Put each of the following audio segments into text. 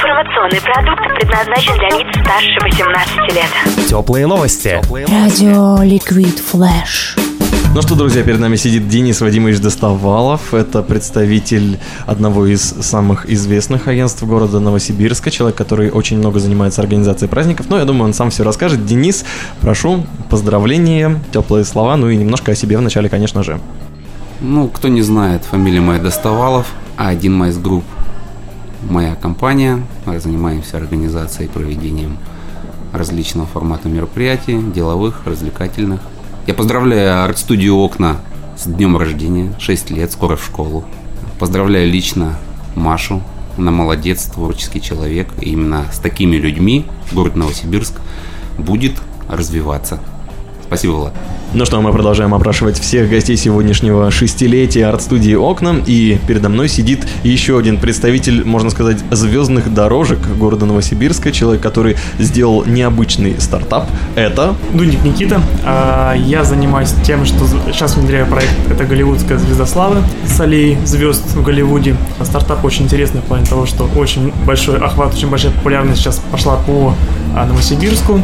Информационный продукт предназначен для лиц старше 18 лет. Теплые новости. Радио Ликвид Флэш. Ну что, друзья, перед нами сидит Денис Вадимович Достовалов. Это представитель одного из самых известных агентств города Новосибирска. Человек, который очень много занимается организацией праздников. Но я думаю, он сам все расскажет. Денис, прошу, поздравления, теплые слова, ну и немножко о себе вначале, конечно же. Ну, кто не знает, фамилия моя Достовалов, A1 MICE Group. Моя компания. Мы занимаемся организацией и проведением различного формата мероприятий, деловых, развлекательных. Я поздравляю арт-студию «Окна» с днем рождения, 6 лет, скоро в школу. Поздравляю лично Машу, она молодец, творческий человек. И именно с такими людьми город Новосибирск будет развиваться. Спасибо, Влад. Ну что, мы продолжаем опрашивать всех гостей сегодняшнего шестилетия арт-студии «Окна». И передо мной сидит еще один представитель, можно сказать, звездных дорожек города Новосибирска. Человек, который сделал необычный стартап. Это... Дуник Никита. А, Я занимаюсь тем, что сейчас внедряю проект «Это голливудская звезда славы» с аллеей звезд в Голливуде. Стартап очень интересный в плане того, что очень большой охват, очень большая популярность сейчас пошла по а, Новосибирску.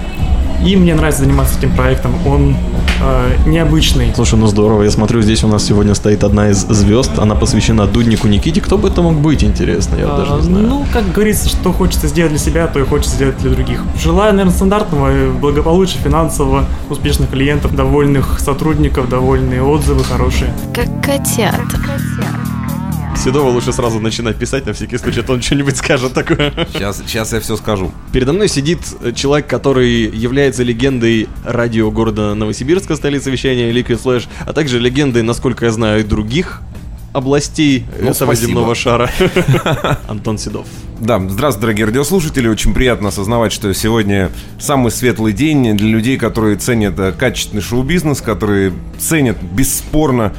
И мне нравится заниматься этим проектом. Он э, необычный. Слушай, ну здорово. Я смотрю, здесь у нас сегодня стоит одна из звезд. Она посвящена Дуднику Никите. Кто бы это мог быть, интересно? Я А, даже не знаю. Ну, как говорится, что хочется сделать для себя, то и хочется сделать для других. Желаю, наверное, стандартного благополучия, финансово успешных клиентов, довольных сотрудников, довольные отзывы хорошие. Как котята. Седова лучше сразу начинать писать, на всякий случай, а то он что-нибудь скажет такое. Сейчас, сейчас я все скажу. Передо мной сидит э, человек, который является легендой радио города Новосибирска, столицы вещания Liquid Flash, а также легендой, насколько я знаю, и других областей Ну, этого спасибо. земного шара. Антон Седов. Да, здравствуйте, дорогие радиослушатели. Очень приятно осознавать, что сегодня самый светлый день для людей, которые ценят э, качественный шоу-бизнес, которые ценят бесспорно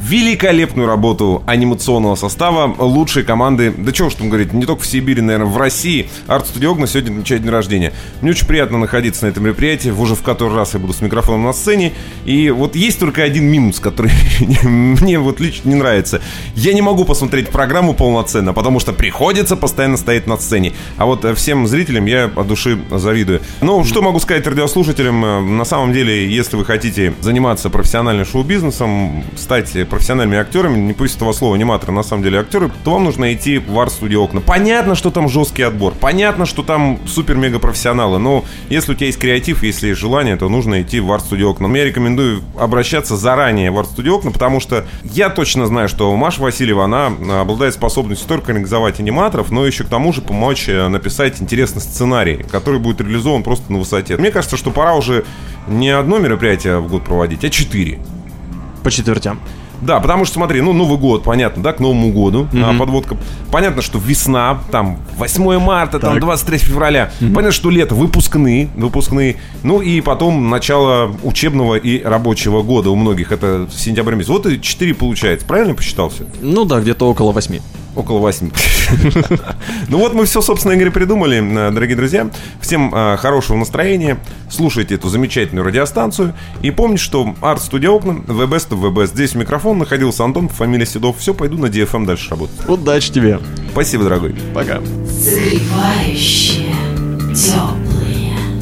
великолепную работу анимационного состава лучшей команды, да чего уж там говорить, не только в Сибири, наверное, в России. Арт-студио «Огна» сегодня отмечает день рождения. Мне очень приятно находиться на этом мероприятии. Уже в который раз я буду с микрофоном на сцене. И вот есть только один минус, который мне вот лично не нравится. Я не могу посмотреть программу полноценно, потому что приходится постоянно стоять на сцене. А вот э, всем зрителям я от души завидую. Ну, что могу сказать радиослушателям? Э, На самом деле, если вы хотите заниматься профессиональным шоу-бизнесом, стать профессиональными актерами, не пусть этого слова аниматоры, на самом деле актеры, то вам нужно идти в арт-студию окна. Понятно, что там жесткий отбор, понятно, что там супер-мега профессионалы, но если у тебя есть креатив, если есть желание, то нужно идти в арт-студию окна. Я рекомендую обращаться заранее в арт-студию окна, потому что я точно знаю, что Маша Васильева, она э, обладает способностью только организовать аниматоров, но еще к тому же помочь э, написать интересный сценарий, который будет реализован просто на высоте. Мне кажется, что пора уже не одно мероприятие в год проводить, а четыре. По четвертям. Да, потому что, смотри, ну, Новый год, понятно, да, к Новому году а, подводка. Понятно, что весна, там, 8 марта, там, Так. 23 февраля. Понятно, что лето, выпускные, выпускные. Ну, и потом начало учебного и рабочего года у многих. Это сентябрь месяц. Вот и 4 получается. Правильно посчитал все? Ну да, где-то около восьми. Около 8. Ну вот мы все, собственно говоря, придумали, э, дорогие друзья. Всем э, хорошего настроения. Слушайте эту замечательную радиостанцию. И помните, что арт-студия окна, ВБС, ВБС. Здесь у микрофона находился Антон, фамилия Седов. Все, пойду на DFM дальше работать. Удачи тебе. Спасибо, дорогой. Пока. Согревающие, теплые.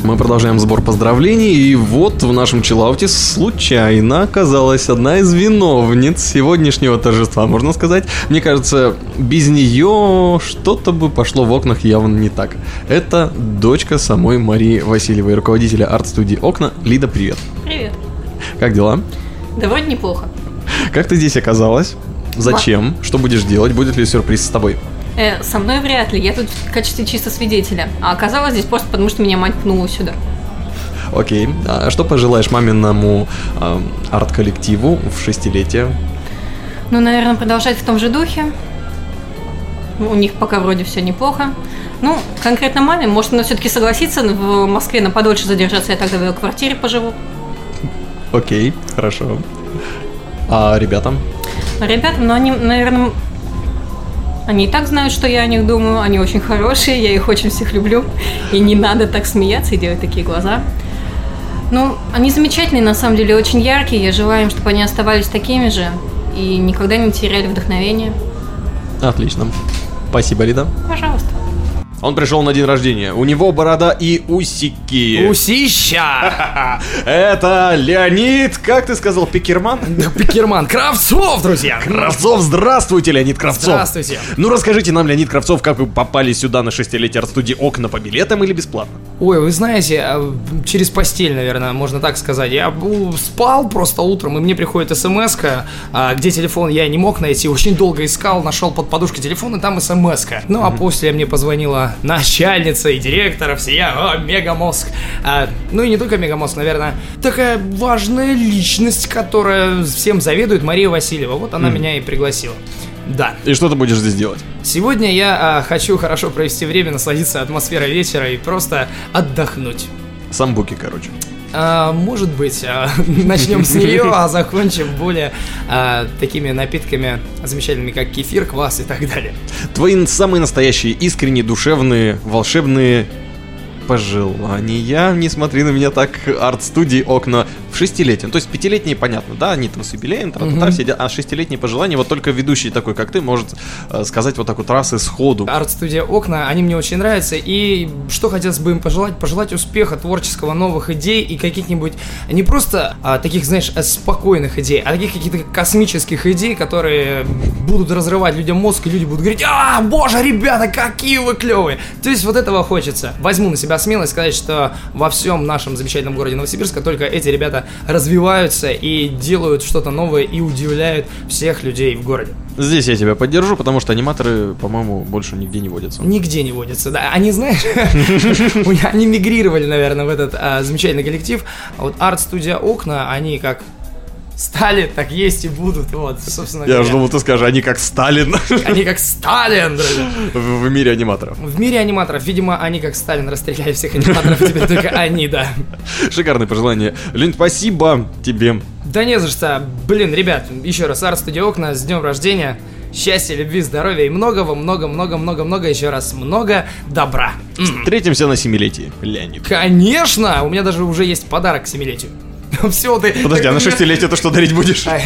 Мы продолжаем сбор поздравлений, и вот в нашем чиллауте случайно оказалась одна из виновниц сегодняшнего торжества, можно сказать. Мне кажется, без нее что-то бы пошло в окнах явно не так. Это дочка самой Марии Васильевой, руководителя арт-студии «Окна». Лида, привет. Привет. Как дела? Да вроде неплохо. Как ты здесь оказалась? Зачем? Что будешь делать? Будет ли сюрприз с тобой? Э, со мной вряд ли, я тут в качестве чисто свидетеля. А оказалось здесь просто потому, что меня мать пнула сюда. Окей. А что пожелаешь маминому а, арт-коллективу в шестилетие? Ну, наверное, продолжать в том же духе. У них пока вроде все неплохо. Ну, конкретно маме, может, она все-таки согласится в Москве на подольше задержаться, я тогда в ее квартире поживу. Окей, хорошо. А ребятам? Ребятам, ну, они, наверное, они и так знают, что я о них думаю. Они очень хорошие, я их очень всех люблю. И не надо так смеяться и делать такие глаза. Ну, они замечательные, на самом деле, очень яркие. Я желаю им, чтобы они оставались такими же и никогда не теряли вдохновение. Отлично. Спасибо, Лида. Пожалуйста. Он пришел на день рождения. У него борода и усики. Усища! Это Леонид, как ты сказал, Пикерман? Пикерман Кравцов, друзья! Кравцов, здравствуйте, Леонид Кравцов. Здравствуйте. Ну расскажите нам, Леонид Кравцов, как вы попали сюда на шестилетие арт-студии окна по билетам или бесплатно? Ой, вы знаете, а, через постель, наверное, можно так сказать. Я спал просто утром, и мне приходит смс где телефон я не мог найти, очень долго искал, нашел под подушкой телефон, и там смс -ка. Ну, а после мне позвонила начальница и директора всея, о, мегамозг. А, ну и не только мегамозг, наверное, такая важная личность, которая всем заведует, Мария Васильева. Вот она меня и пригласила. Да. И что ты будешь здесь делать? Сегодня я а, хочу хорошо провести время, насладиться атмосферой вечера и просто отдохнуть. Самбуки, короче. А, может быть, а, начнем с нее, а закончим более а, такими напитками замечательными, как кефир, квас и так далее. Твои самые настоящие, искренние, душевные, волшебные пожелания. Не смотри на меня так, арт-студии окна в шестилетие. То есть пятилетние, понятно, да, они там с юбилеем, тра Мгм. все дела, а шестилетние пожелания вот только ведущий такой, как ты, может э, сказать вот так вот раз и сходу. Арт-студия «Окна», они мне очень нравятся, и что хотелось бы им пожелать? Пожелать успеха творческого, новых идей и каких-нибудь, не просто а, таких, знаешь, э, спокойных идей, а таких каких-то космических идей, которые будут разрывать людям мозг, и люди будут говорить, а, боже, ребята, какие вы клевые! То есть вот этого хочется. Возьму на себя смелость сказать, что во всем нашем замечательном городе Новосибирска только эти ребята развиваются и делают что-то новое и удивляют всех людей в городе. Здесь я тебя поддержу, потому что аниматоры, по-моему, больше нигде не водятся. Нигде не водятся, да. Они, знаешь, они мигрировали, наверное, в этот а, замечательный коллектив. А вот арт-студия «Окна», они как стали, так есть и будут. Вот, собственно Я говоря. жду, ты скажешь, они как Сталин Они как Сталин, друзья. в в мире аниматоров. В мире аниматоров, видимо, они как Сталин расстреляли всех аниматоров, теперь только они, да. Шикарное пожелание. Лень, спасибо тебе. Да не за что. Блин, ребят, еще раз, арт-студия «Окна» с днем рождения. Счастья, любви, здоровья и многого, много, много, много, много, еще раз, много добра. Встретимся на семилетии, Леонид. Конечно! У меня даже уже есть подарок к семилетию. Все, ты... Подожди, а на шестилетие ты что дарить будешь? Ай.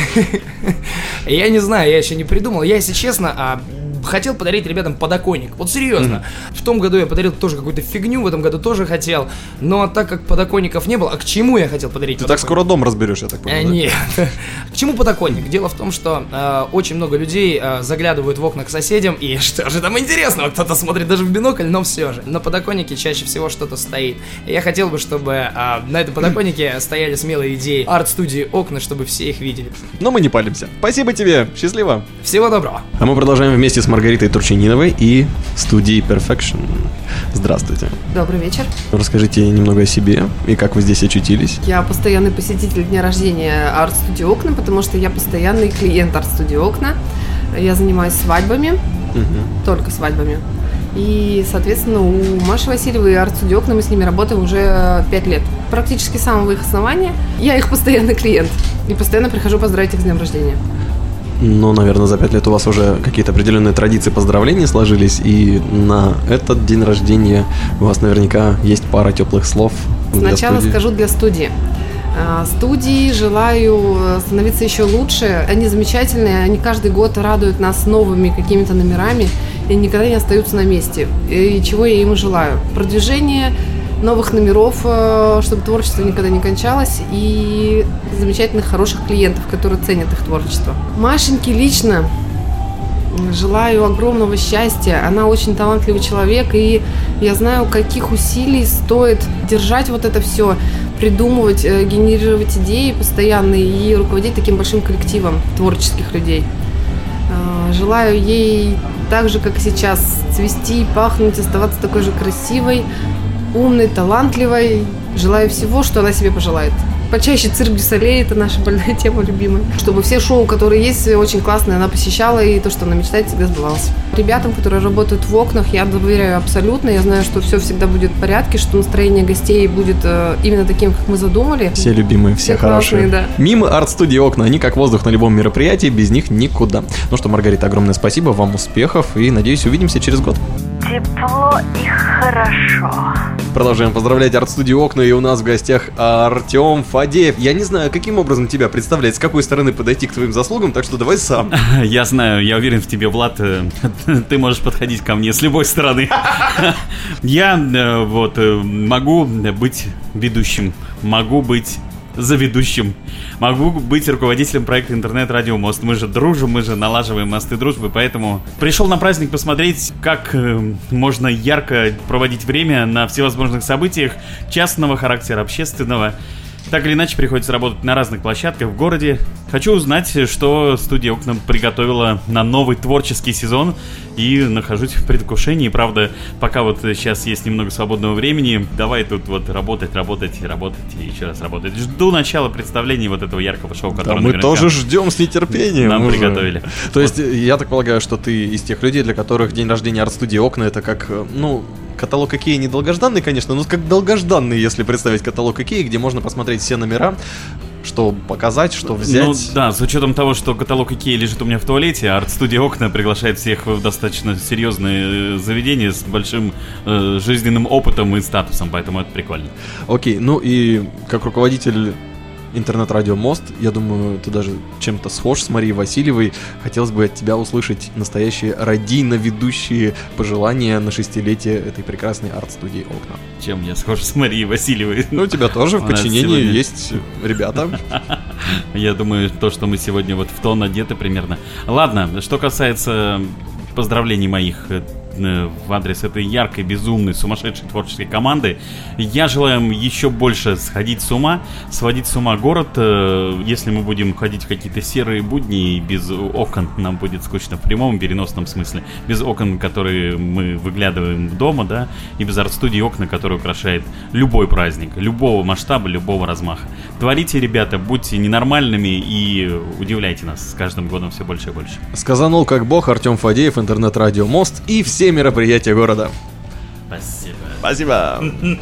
Я не знаю, я еще не придумал. Я, если честно, а, хотел подарить ребятам подоконник. Вот серьезно. В том году я подарил тоже какую-то фигню, в этом году тоже хотел. Но так как подоконников не было, а к чему я хотел подарить Ты так подоконник? скоро дом разберешь, я так Э, понимаю. да? Нет. К чему подоконник? Дело в том, что э, очень много людей э, заглядывают в окна к соседям, и что же там интересного? Кто-то смотрит даже в бинокль, но все же. На подоконнике чаще всего что-то стоит. И я хотел бы, чтобы э, на этом подоконнике стояли смелые идеи арт-студии окна, чтобы все их видели. Но мы не палимся. Спасибо тебе, счастливо. Всего доброго. А мы продолжаем вместе с Маргаритой Турчининовой и студией Perfection. Здравствуйте. Добрый вечер. Расскажите немного о себе и как вы здесь очутились. Я постоянный посетитель дня рождения арт-студии «Окна», потому что я постоянный клиент арт-студии «Окна». Я занимаюсь свадьбами, только свадьбами. И, соответственно, у Маши Васильевой и арт-студии «Окна» мы с ними работаем уже пять лет. Практически с самого их основания. Я их постоянный клиент. И постоянно прихожу поздравить их с днем рождения. Ну, наверное, за пять лет у вас уже какие-то определенные традиции поздравлений сложились, и на этот день рождения у вас наверняка есть пара теплых слов. для Сначала студии. скажу для студии. А, Студии желаю становиться еще лучше. Они замечательные, они каждый год радуют нас новыми какими-то номерами и никогда не остаются на месте. И чего я им и желаю. Продвижение новых номеров, э, чтобы творчество никогда не кончалось, и замечательных, хороших клиентов, которые ценят их творчество. Машеньке лично Желаю огромного счастья. Она очень талантливый человек, и я знаю, каких усилий стоит держать вот это все, придумывать, э, генерировать идеи постоянно и руководить таким большим коллективом творческих людей. А, Желаю ей так же, как и сейчас, цвести, пахнуть, оставаться такой же красивой, умной, талантливой. Желаю всего, что она себе пожелает. Почаще цирк Дюсалей, это наша больная тема любимая. Чтобы все шоу, которые есть, очень классные, она посещала, и то, что она мечтает, всегда сбывалось. Ребятам, которые работают в окнах, я доверяю абсолютно. Я знаю, что все всегда будет в порядке, что настроение гостей будет э, именно таким, как мы задумали. Все любимые, все, Все хорошие. классные, да. Мимо арт-студии окна, они как воздух на любом мероприятии, без них никуда. Ну что, Маргарита, огромное спасибо, вам успехов и надеюсь увидимся через год. Тепло и хорошо. Продолжаем поздравлять арт-студию «Окна», и у нас в гостях Артем Фадеев. Я не знаю, каким образом тебя представлять, с какой стороны подойти к твоим заслугам, так что давай сам. Я знаю, я уверен в тебе, Влад. э, Ты можешь подходить ко мне с любой стороны. Я э, вот э, могу быть ведущим, могу быть заведущим, могу быть руководителем проекта интернет-радио Мост. Мы же дружим, мы же налаживаем мосты дружбы, поэтому пришел на праздник посмотреть, как э, можно ярко проводить время на всевозможных событиях частного характера, общественного. Так или иначе, приходится работать на разных площадках в городе. Хочу узнать, что студия «Окна» приготовила на новый творческий сезон. И нахожусь в предвкушении. Правда, пока вот сейчас есть немного свободного времени, давай тут вот работать, работать, работать и еще раз работать. Жду начала представления вот этого яркого шоу, Да, которое мы наверняка тоже ждем с нетерпением. нам уже. приготовили. То есть, я так полагаю, что ты из тех людей, для которых день рождения арт-студии «Окна» это как, э, ну, каталог Икеи не долгожданный, конечно, но как долгожданный, если представить каталог Икеи, где можно посмотреть все номера, что показать, что взять. Ну да, с учетом того, что каталог Икеи лежит у меня в туалете, а арт-студия «Окна» приглашает всех в достаточно серьезные э, заведения с большим э, жизненным опытом и статусом, поэтому это прикольно. Окей, ну и как руководитель интернет-радио «Мост», я думаю, ты даже чем-то схож с Марией Васильевой. Хотелось бы от тебя услышать настоящие радийно-ведущие пожелания на шестилетие этой прекрасной арт-студии «Окна». Чем я схож с Марией Васильевой. Ну, у тебя тоже в подчинении сегодня- есть ребята. Я думаю, то, что мы сегодня вот в тон одеты примерно. Ладно, что касается поздравлений моих в адрес этой яркой, безумной, сумасшедшей творческой команды, я желаю им еще больше сходить с ума, сводить с ума город. Э, Если мы будем ходить в какие-то серые будни и без окон, нам будет скучно в прямом переносном смысле. Без окон, которые мы выглядываем дома, да, и без арт-студии окна, которые украшает любой праздник, любого масштаба, любого размаха. Творите, ребята, будьте ненормальными и удивляйте нас с каждым годом все больше и больше. Сказанул как бог Артем Фадеев, интернет-радио «Мост» и все мероприятия города. Спасибо. Спасибо.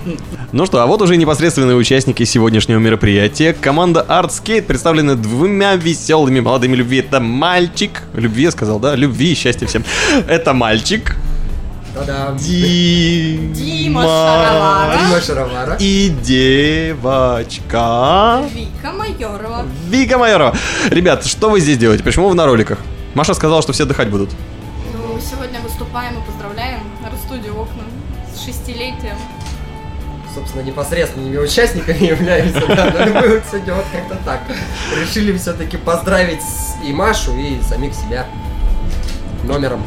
Ну что, а вот уже непосредственные участники сегодняшнего мероприятия. Команда Artscape представлена двумя веселыми молодыми любви. Это мальчик. Любви, я сказал, да? Любви и счастья всем. Это мальчик. Дима. Дима Шаровара. Дима Шаровара. И девочка. Вика Майорова. Вика Майорова. Ребят, что вы здесь делаете? Почему вы на роликах? Маша сказала, что все отдыхать будут. Сегодня выступаем и поздравляем студию «Окна» с шестилетием. Собственно, непосредственными участниками являемся, да, но мы сегодня вот как-то так. Решили все-таки поздравить и Машу, и самих себя номером.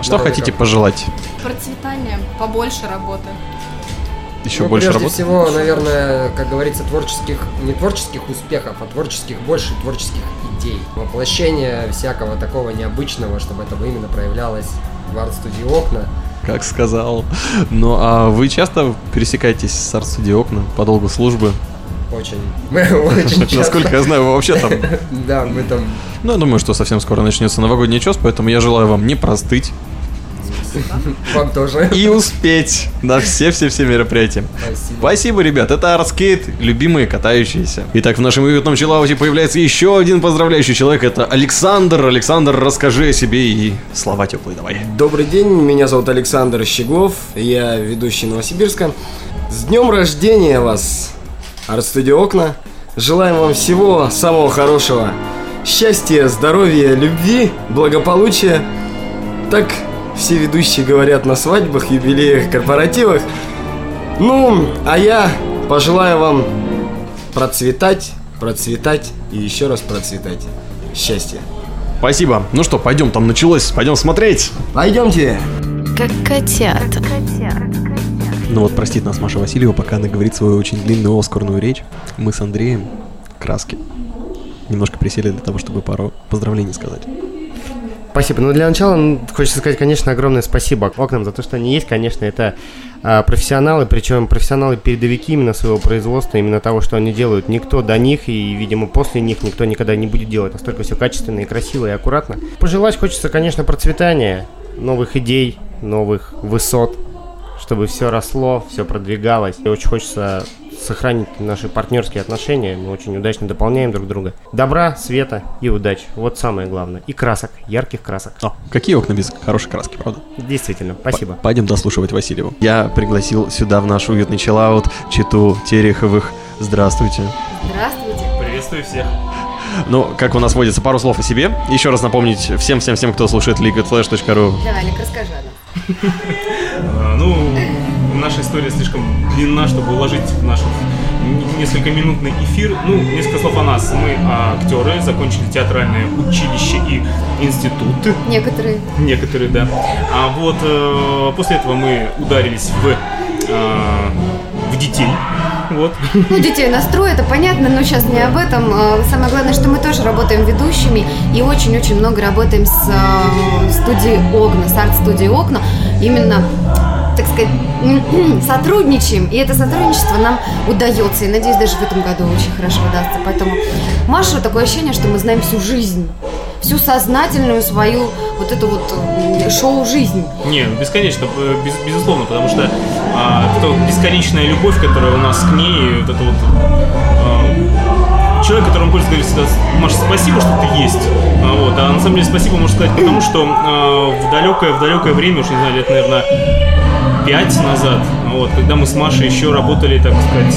Что на хотите пожелать? Процветание, побольше работы. Еще Ну, больше прежде работы? всего, наверное, как говорится, творческих, не творческих успехов, а творческих, больше творческих идей. Воплощение всякого такого необычного, чтобы это именно проявлялось в арт-студии «Окна». Как сказал. Ну, а вы часто пересекаетесь с арт-студией окна по долгу службы? Очень. Мы очень часто. Насколько я знаю, вы вообще там... Да, мы там... Ну, я думаю, что совсем скоро начнется новогодний час, поэтому я желаю вам не простыть. Вам тоже. И успеть на все-все-все мероприятия. Спасибо. Спасибо, ребят. Это Арскейт, любимые катающиеся. Итак, в нашем уютном чиллауте появляется еще один поздравляющий человек. Это Александр. Александр, расскажи о себе и слова теплые давай. Добрый день, меня зовут Александр Щеглов, я ведущий Новосибирска. С днем рождения вас, Арт-студио Окна. Желаем вам всего самого хорошего. Счастья, здоровья, любви, благополучия. Так все ведущие говорят на свадьбах, юбилеях, корпоративах. Ну, а я пожелаю вам процветать, процветать и еще раз процветать. Счастья. Спасибо. Ну что, пойдем, там началось. Пойдем смотреть. Пойдемте. Как котята. Ну вот, простит нас Маша Васильева, пока она говорит свою очень длинную оскарную речь. Мы с Андреем краски немножко присели для того, чтобы пару поздравлений сказать. Спасибо. Ну, для начала хочется сказать, конечно, огромное спасибо окнам за то, что они есть. Конечно, это а, профессионалы, причем профессионалы-передовики именно своего производства, именно того, что они делают. Никто до них и, видимо, после них никто никогда не будет делать настолько все качественно и красиво и аккуратно. Пожелать хочется, конечно, процветания, новых идей, новых высот, чтобы все росло, все продвигалось. И очень хочется сохранить наши партнерские отношения. Мы очень удачно дополняем друг друга. Добра, света и удачи. Вот самое главное. И красок, ярких красок. О, какие окна без хорошей краски, правда? Действительно, спасибо. П- Пойдем дослушивать Васильеву. Я пригласил сюда в наш уютный чиллаут читу Тереховых. Здравствуйте. Здравствуйте. Приветствую всех. Ну, как у нас водится, пару слов о себе. Еще раз напомнить всем-всем-всем, кто слушает liquidflash.ru. Давай, Олег, расскажи о нас. А, Ну, наша история слишком длинна, чтобы уложить в наш н- несколько-минутный эфир. Ну, несколько слов о нас. Мы актеры, закончили театральное училище и институт. Некоторые. Некоторые, да. А вот э, после этого мы ударились в, э, в детей. Вот. Ну, детей настрой, это понятно, но сейчас не об этом. А, Самое главное, что мы тоже работаем ведущими и очень-очень много работаем с а, студией Окна, с арт-студией Окна. Именно так сказать, сотрудничаем, и это сотрудничество нам удается, и надеюсь, даже в этом году очень хорошо удастся. Поэтому Маша такое ощущение, что мы знаем всю жизнь, всю сознательную свою вот эту вот м, шоу-жизнь. Не, бесконечно, э, без- безусловно, потому что а, это бесконечная любовь, которая у нас к ней, вот это вот а, человек, которому хочется говорить всегда, Маша, спасибо, что ты есть. А, вот, а на самом деле спасибо можно сказать потому, что а, в далекое, в далекое время, уж не знаю, лет, наверное, пять назад, вот, когда мы с Машей еще работали, так сказать,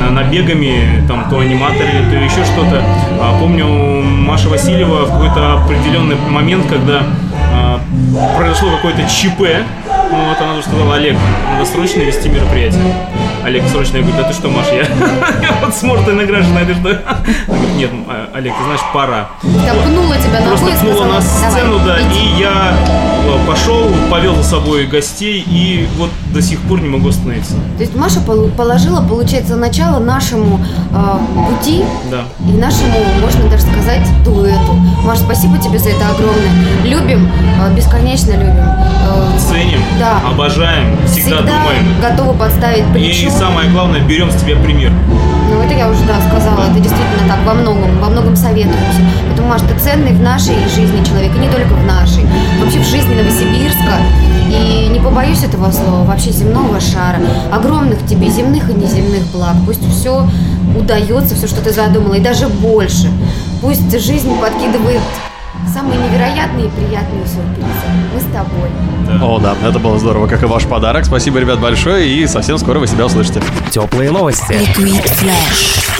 на- набегами, там, то аниматоры, то еще что-то. А, помню, Маша Васильева в какой-то определенный момент, когда а, произошло какое-то ЧП, вот, она тоже сказала, Олег, надо срочно вести мероприятие. Олег срочно, я говорю, да ты что, Маша, я, я вот с Мортой награжденная, ты что? Она говорит, нет, а, Олег, ты знаешь, пора. Пнула тебя ногой Просто пнула на сцену, да, и я э, пошел, повел за собой гостей, и вот до сих пор не могу остановиться. То есть Маша положила, получается, начало нашему э, пути Да. и нашему, можно даже сказать, дуэту. Маша, спасибо тебе за это огромное. Любим, э, бесконечно любим. Э, Ценим, Да. Обожаем, всегда, думаем. готовы подставить плечо. И самое главное, берем с тебя пример. Ну, это я уже, да, сказала. Это действительно так, во многом, во многом советуемся. Поэтому, Маш, ты ценный в нашей жизни человек, и не только в нашей. Вообще в жизни Новосибирска. И не побоюсь этого слова, вообще земного шара. Огромных тебе земных и неземных благ. Пусть все удается, все, что ты задумала, и даже больше. Пусть жизнь подкидывает самые невероятные и приятные сюрпризы. Мы с тобой. О, да, это было здорово, как и ваш подарок. Спасибо, ребят, большое, и совсем скоро вы себя услышите. Теплые новости. Liquid Flash.